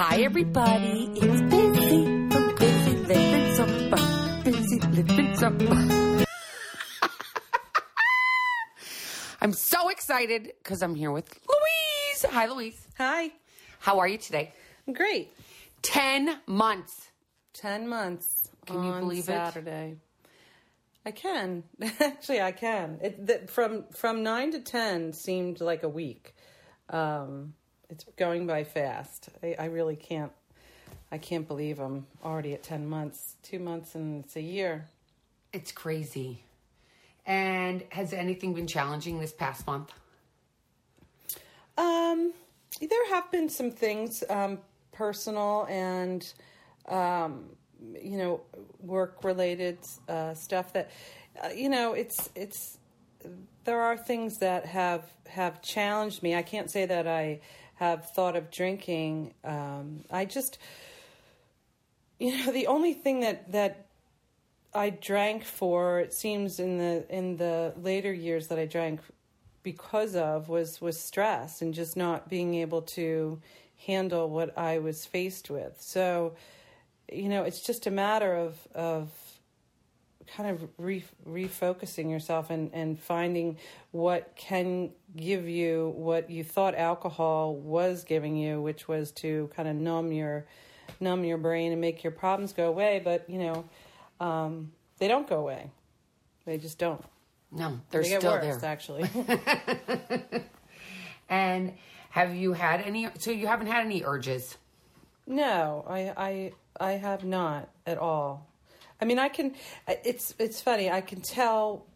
Hi, everybody. It's Busy from Busy Living Sober. Busy Living Sober. I'm so excited because I'm here with Louise. Hi, Louise. Hi. How are you today? Great. 10 months. 10 months. Can you believe it? Saturday. I can. Actually, I can. It, the, from from 9 to 10 seemed like a week. Um, it's going by fast. I, I really can't. I can't believe I'm already at 10 months. 2 months and it's a year. It's crazy. And has anything been challenging this past month? Um, there have been some things, um, personal and, um, you know, work related uh, stuff that, uh, you know, it's it's there are things that have have challenged me. I can't say that I have thought of drinking. Um, I just, you know, the only thing that that I drank for it seems in the in the later years that I drank because of was was stress and just not being able to handle what I was faced with. So, you know, it's just a matter of of kind of re- refocusing yourself and and finding what can give you what you thought alcohol was giving you, which was to kind of numb your numb your brain and make your problems go away. But you know, um, they don't go away. They just don't. No, they're They still worse, there. actually. And have you had any? So you haven't had any urges? No, I, I, I have not at all. I mean, I can. It's it's funny. I can tell.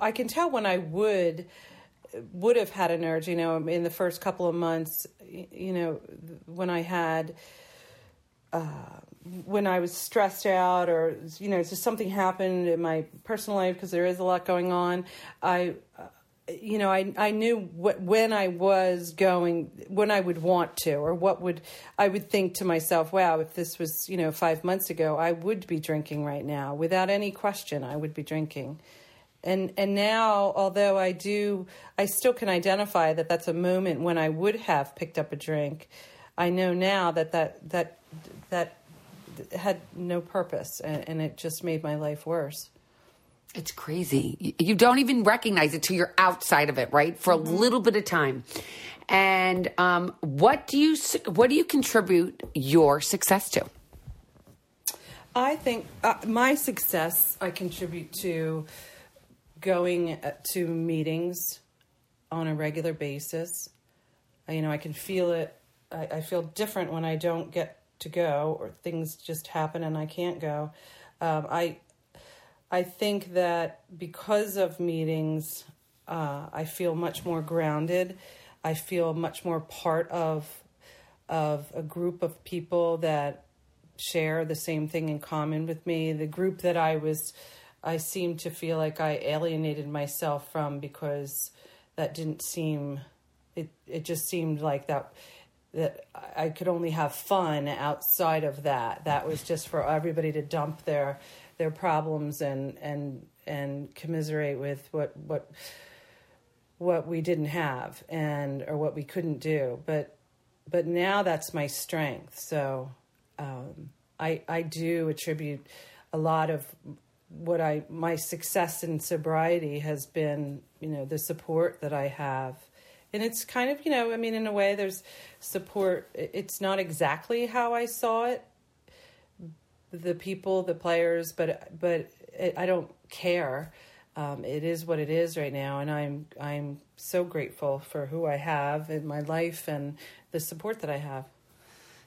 I can tell when I would would have had an urge. You know, in the first couple of months. You know, when I had. Uh, when I was stressed out, or you know, just something happened in my personal life because there is a lot going on. I, uh, you know, I I knew what when I was going, when I would want to, or what would I would think to myself, wow, if this was you know five months ago, I would be drinking right now without any question. I would be drinking, and and now, although I do, I still can identify that that's a moment when I would have picked up a drink. I know now that that that that had no purpose, and, and it just made my life worse. It's crazy. You don't even recognize it till you're outside of it, right? For a little bit of time. And um, what do you what do you contribute your success to? I think uh, my success I contribute to going uh, to meetings on a regular basis. You know, I can feel it. I, I feel different when I don't get to go, or things just happen and I can't go. Um, I I think that because of meetings, uh, I feel much more grounded. I feel much more part of of a group of people that share the same thing in common with me. The group that I was, I seem to feel like I alienated myself from because that didn't seem. It it just seemed like that that I could only have fun outside of that. That was just for everybody to dump their their problems and and and commiserate with what what what we didn't have and or what we couldn't do. But but now that's my strength. So um, I I do attribute a lot of what I my success in sobriety has been you know the support that I have and it's kind of you know i mean in a way there's support it's not exactly how i saw it the people the players but but it, i don't care um, it is what it is right now and i'm i'm so grateful for who i have in my life and the support that i have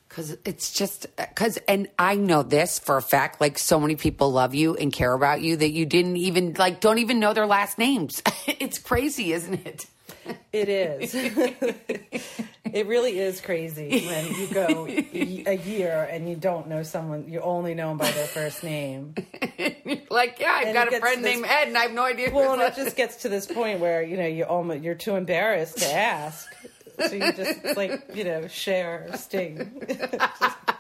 Because it's just because, and I know this for a fact. Like so many people love you and care about you that you didn't even like, don't even know their last names. it's crazy, isn't it? It is. it really is crazy when you go a year and you don't know someone. You only know them by their first name. like, yeah, I've And got a friend named Ed, and I have no idea. Well, and it just gets to this point where you know you almost you're too embarrassed to ask, so you just like you know share or sting.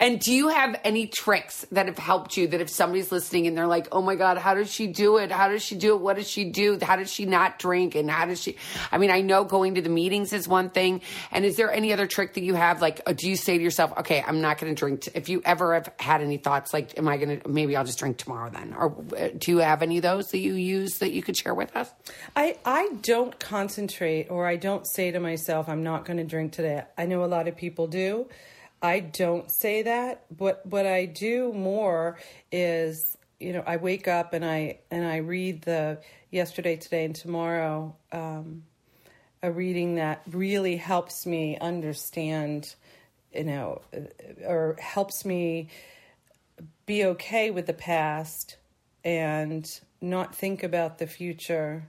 And do you have any tricks that have helped you that if somebody's listening and they're like, oh my God, how does she do it? How does she do it? What does she do? How does she not drink? And how does she? I mean, I know going to the meetings is one thing. And is there any other trick that you have? Like, uh, do you say to yourself, okay, I'm not going to drink? T-. If you ever have had any thoughts, like, am I going to, maybe I'll just drink tomorrow then? Or uh, do you have any of those that you use that you could share with us? I, I don't concentrate or I don't say to myself, I'm not going to drink today. I know a lot of people do. I don't say that, but what I do more is, you know, I wake up and I and I read the yesterday, today, and tomorrow. Um, a reading that really helps me understand, you know, or helps me be okay with the past and not think about the future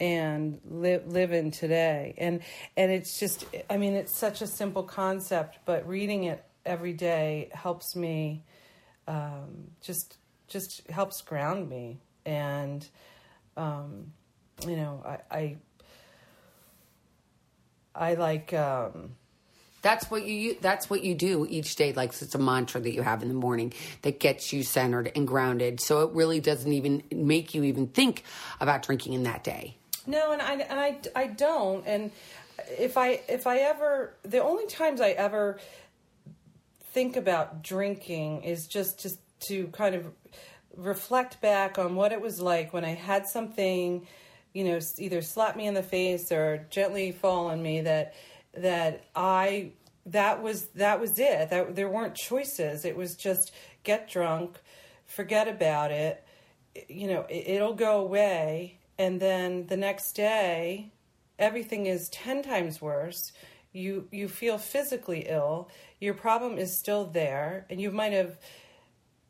and live live in today. And and it's just i mean it's such a simple concept but reading it every day helps me um, just just helps ground me. And um, you know i i, I like um, that's what you that's what you do each day. Like it's a mantra that you have in the morning that gets you centered and grounded. So it really doesn't even make you even think about drinking in that day no, and I and I I don't. And if I if I ever the only times I ever think about drinking is just just to kind of reflect back on what it was like when I had something, you know, either slap me in the face or gently fall on me that that I that was that was it. That there weren't choices. It was just get drunk, forget about it. You know, it, it'll go away and then the next day everything is 10 times worse you you feel physically ill your problem is still there and you might have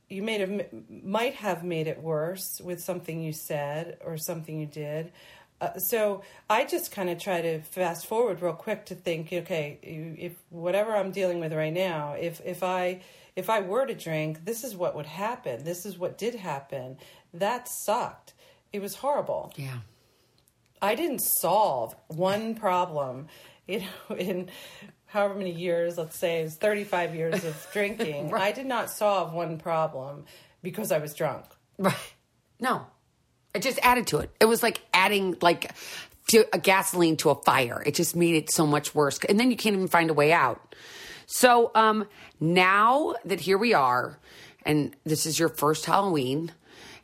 you may have might have made it worse with something you said or something you did uh, so I just kind of try to fast forward real quick to think, okay, if whatever I'm dealing with right now, if if I if I were to drink, this is what would happen. This is what did happen. That sucked. It was horrible. Yeah. I didn't solve one problem, you know, in however many years, let's say it's 35 years of drinking. right. I did not solve one problem because I was drunk. Right. No. It just added to it. It was like adding like a gasoline to a fire. It just made it so much worse. And then you can't even find a way out. So um now that here we are and this is your first Halloween,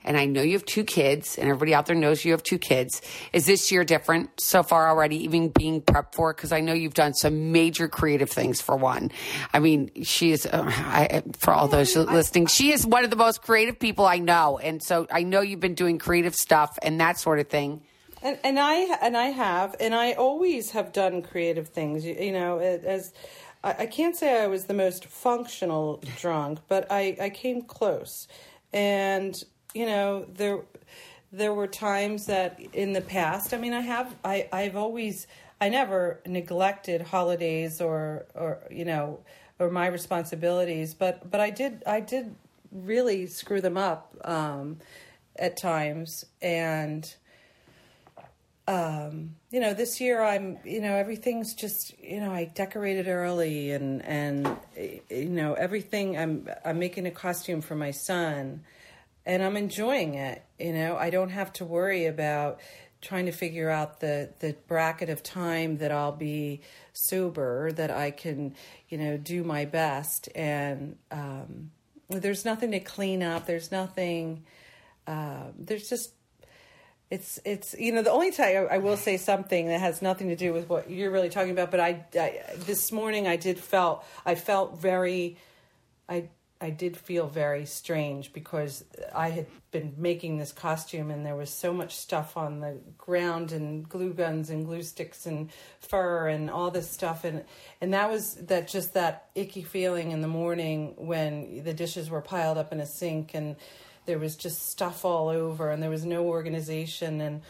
and I know you have two kids, and everybody out there knows you have two kids. Is this year different so far already, even being prepped for it? Because I know you've done some major creative things for one. I mean, she is, uh, I, for all those listening, she is one of the most creative people I know. And so I know you've been doing creative stuff and that sort of thing. And, and I and I have, and I always have done creative things. You, you know, as I, I can't say I was the most functional drunk, but I, I came close. And you know there there were times that in the past i mean i have i i've always i never neglected holidays or or you know or my responsibilities but but i did i did really screw them up um at times and um, you know, this year I'm, you know, everything's just, you know, I decorated early and and you know everything. I'm I'm making a costume for my son, and I'm enjoying it. You know, I don't have to worry about trying to figure out the the bracket of time that I'll be sober, that I can, you know, do my best. And um, there's nothing to clean up. There's nothing. Uh, there's just it's it's you know the only time I, will say something that has nothing to do with what you're really talking about but I, I this morning I did felt I felt very I I did feel very strange because I had been making this costume and there was so much stuff on the ground and glue guns and glue sticks and fur and all this stuff. And and that was that just that icky feeling in the morning when the dishes were piled up in a sink and there was just stuff all over and there was no organization. And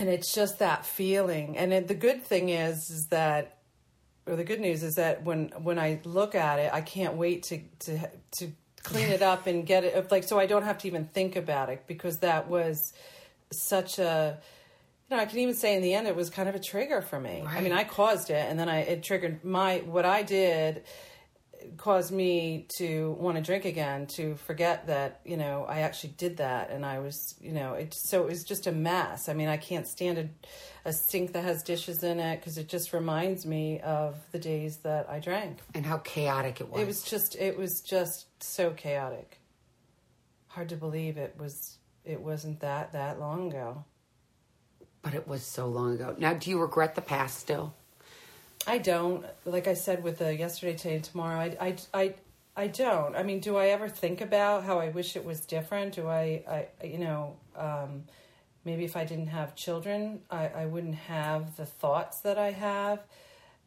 and it's just that feeling. And it, the good thing is is that or the good news is that when when I look at it, I can't wait to to to clean it up and get it like so I don't have to even think about it because that was such a you know I can even say in the end it was kind of a trigger for me. Right. I mean I caused it and then I it triggered my what I did caused me to want to drink again, to forget that you know I actually did that, and I was you know it. So it was just a mess. I mean, I can't stand a, a sink that has dishes in it because it just reminds me of the days that I drank. And how chaotic it was. It was just it was just so chaotic. Hard to believe it was it wasn't that that long ago. But it was so long ago. Now, do you regret the past still? I don't. Like I said with the yesterday, today, and tomorrow, I, I, I, I don't. I mean, do I ever think about how I wish it was different? Do I, I you know, um, maybe if I didn't have children, I, I wouldn't have the thoughts that I have.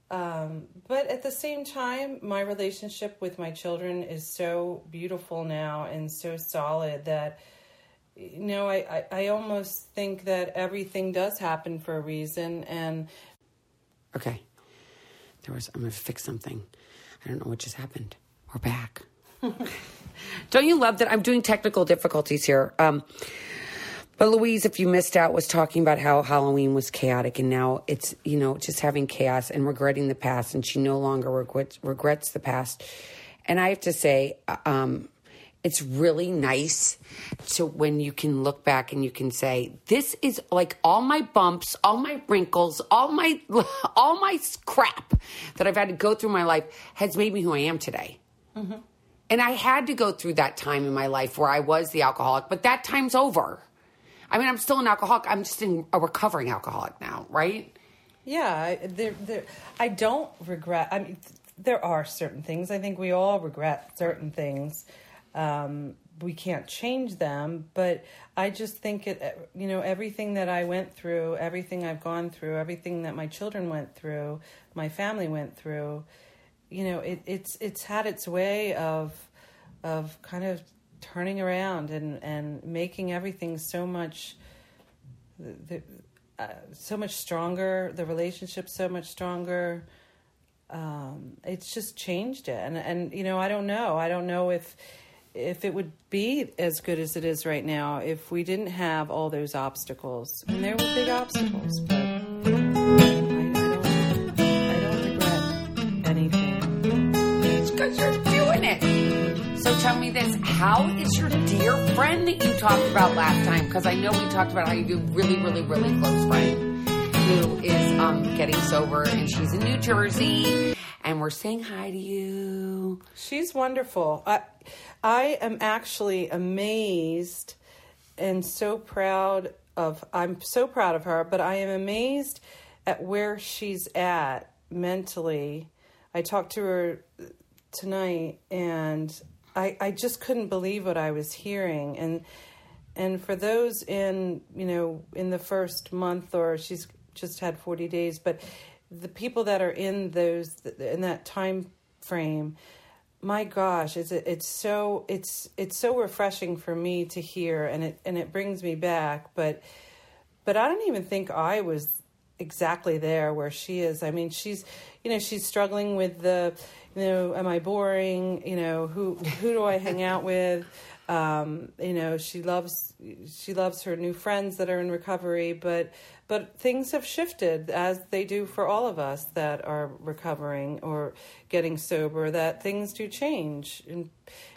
Um, but at the same time, my relationship with my children is so beautiful now and so solid that, you know, I, I, I almost think that everything does happen for a reason. And Okay. There was, I'm going to fix something. I don't know what just happened. We're back. don't you love that? I'm doing technical difficulties here. Um, but Louise, if you missed out, was talking about how Halloween was chaotic and now it's, you know, just having chaos and regretting the past. And she no longer regrets, regrets the past. And I have to say, um, it's really nice to when you can look back and you can say this is like all my bumps all my wrinkles all my all my crap that i've had to go through my life has made me who i am today. Mm-hmm. and i had to go through that time in my life where i was the alcoholic but that time's over. I mean i'm still an alcoholic. I'm just in a recovering alcoholic now right? Yeah there, there, i don't regret i mean there are certain things. I think we all regret certain things um, we can't change them, but I just think it, you know, everything that I went through, everything I've gone through, everything that my children went through, my family went through, you know, it, it's, it's had its way of, of kind of turning around and, and making everything so much, the, uh, so much stronger, the relationship so much stronger. Um, it's just changed it. And, and, you know, I don't know. I don't know if, if it would be as good as it is right now if we didn't have all those obstacles. And there were big obstacles, but I, don't, I don't regret anything. It's because you're doing it. So tell me this how is your dear friend that you talked about last time? Because I know we talked about how you do really, really, really close friend who is um, getting sober and she's in New Jersey and we're saying hi to you. She's wonderful. I, I am actually amazed and so proud of I'm so proud of her, but I am amazed at where she's at mentally. I talked to her tonight and I I just couldn't believe what I was hearing and and for those in, you know, in the first month or she's just had 40 days, but the people that are in those in that time frame my gosh it's it's so it's it's so refreshing for me to hear and it and it brings me back. But but I don't even think I was exactly there where she is. I mean she's you know she's struggling with the you know am I boring? You know who who do I hang out with um, you know she loves she loves her new friends that are in recovery but but things have shifted as they do for all of us that are recovering or getting sober, that things do change and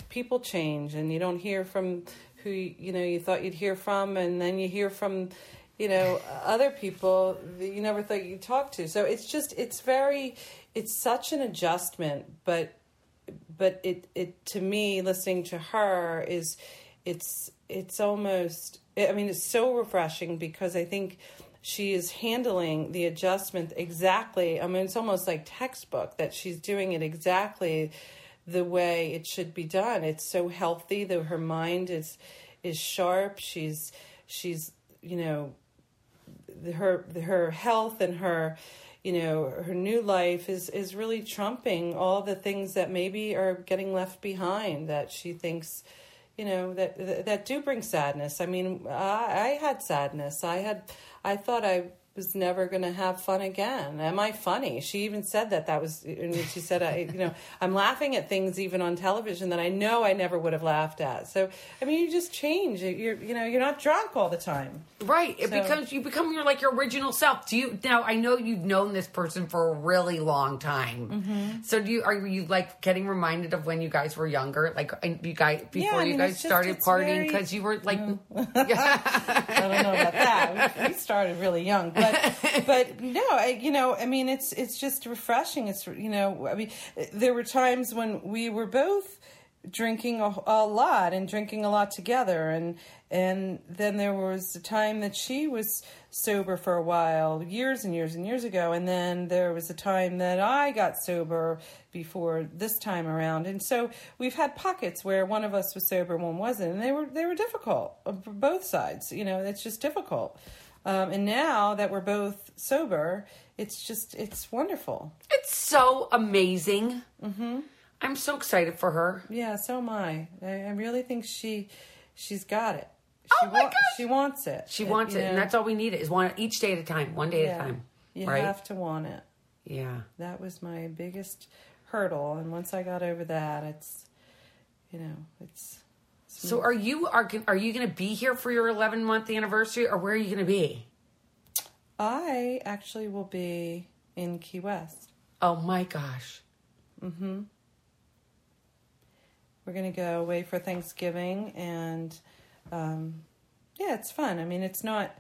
people change and you don't hear from who you know you thought you'd hear from and then you hear from you know other people that you never thought you'd talk to. So it's just it's very it's such an adjustment but but it it to me listening to her is it's it's almost i mean it's so refreshing because i think she is handling the adjustment exactly. I mean, it's almost like textbook that she's doing it exactly the way it should be done. It's so healthy that her mind is is sharp. She's she's you know her her health and her you know her new life is is really trumping all the things that maybe are getting left behind that she thinks you know that that do bring sadness. I mean, I, I had sadness. I had I thought I was never going to have fun again. Am I funny? She even said that. That was, and she said, I, you know, I'm laughing at things even on television that I know I never would have laughed at. So, I mean, you just change. You're, you know, you're not drunk all the time. Right. It So- becomes you become your like your original self. Do you now? I know you've known this person for a really long time. Mm-hmm. So do you? Are you like getting reminded of when you guys were younger? Like you guys before I you guys just- started partying because you were like. yeah. I don't know about that. We we started really young, but but no, I, you know, I mean, it's it's just refreshing. It's you know, I mean, there were times when we were both drinking a, a lot and drinking a lot together, and and then there was a time that she was sober for a while, years and years and years ago, and then there was a time that I got sober before this time around, and so we've had pockets where one of us was sober, one wasn't, and they were they were difficult for both sides. You know, it's just difficult. Um, and now that we're both sober, it's just it's wonderful. It's so amazing. Mm-hmm. I'm so excited for her. Yeah, so am I. I, I really think she she's got it. She Oh my gosh. She wants it. She Uh, wants you it, and that's all we need. Is one each day at a time, one day at a time. You right? have to want it. yeah. That was my biggest hurdle, and once I got over that, it's you know it's So are you are are you going to be here for your 11 month anniversary, or where are you going to be? I actually will be in Key West. Oh my gosh. Mhm. We're going to go away for Thanksgiving, and um, yeah, it's fun. I mean, it's not.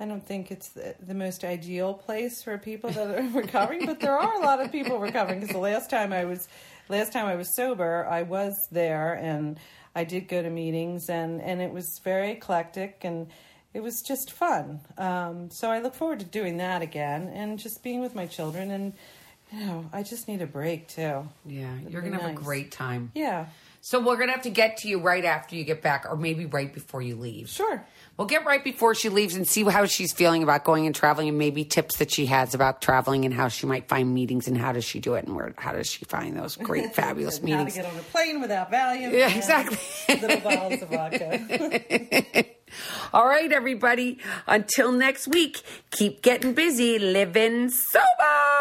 I don't think it's the, the most ideal place for people that are recovering, but there are a lot of people recovering. Because the last time I was, last time I was sober, I was there, and I did go to meetings, and and it was very eclectic, and it was just fun. Um, so I look forward to doing that again, and just being with my children, and you know, I just need a break too. Yeah, you're be going to have a great time. Yeah, So we're going to have to get to you right after you get back, or maybe right before you leave. sure. We'll get right before she leaves and see how she's feeling about going and traveling, and maybe tips that she has about traveling and how she might find meetings and how does she do it and where how does she find those great, fabulous And How to meetings. get on a plane without Valium. Yeah, exactly. Little bottles of vodka. All right, everybody. Until next week, keep getting busy, living sober.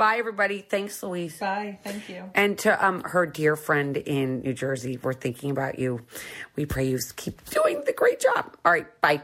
Bye, everybody. Thanks, Louise. Bye. Thank you. And to um, her dear friend in New Jersey, we're thinking about you. We pray you keep doing the great job. All right, bye.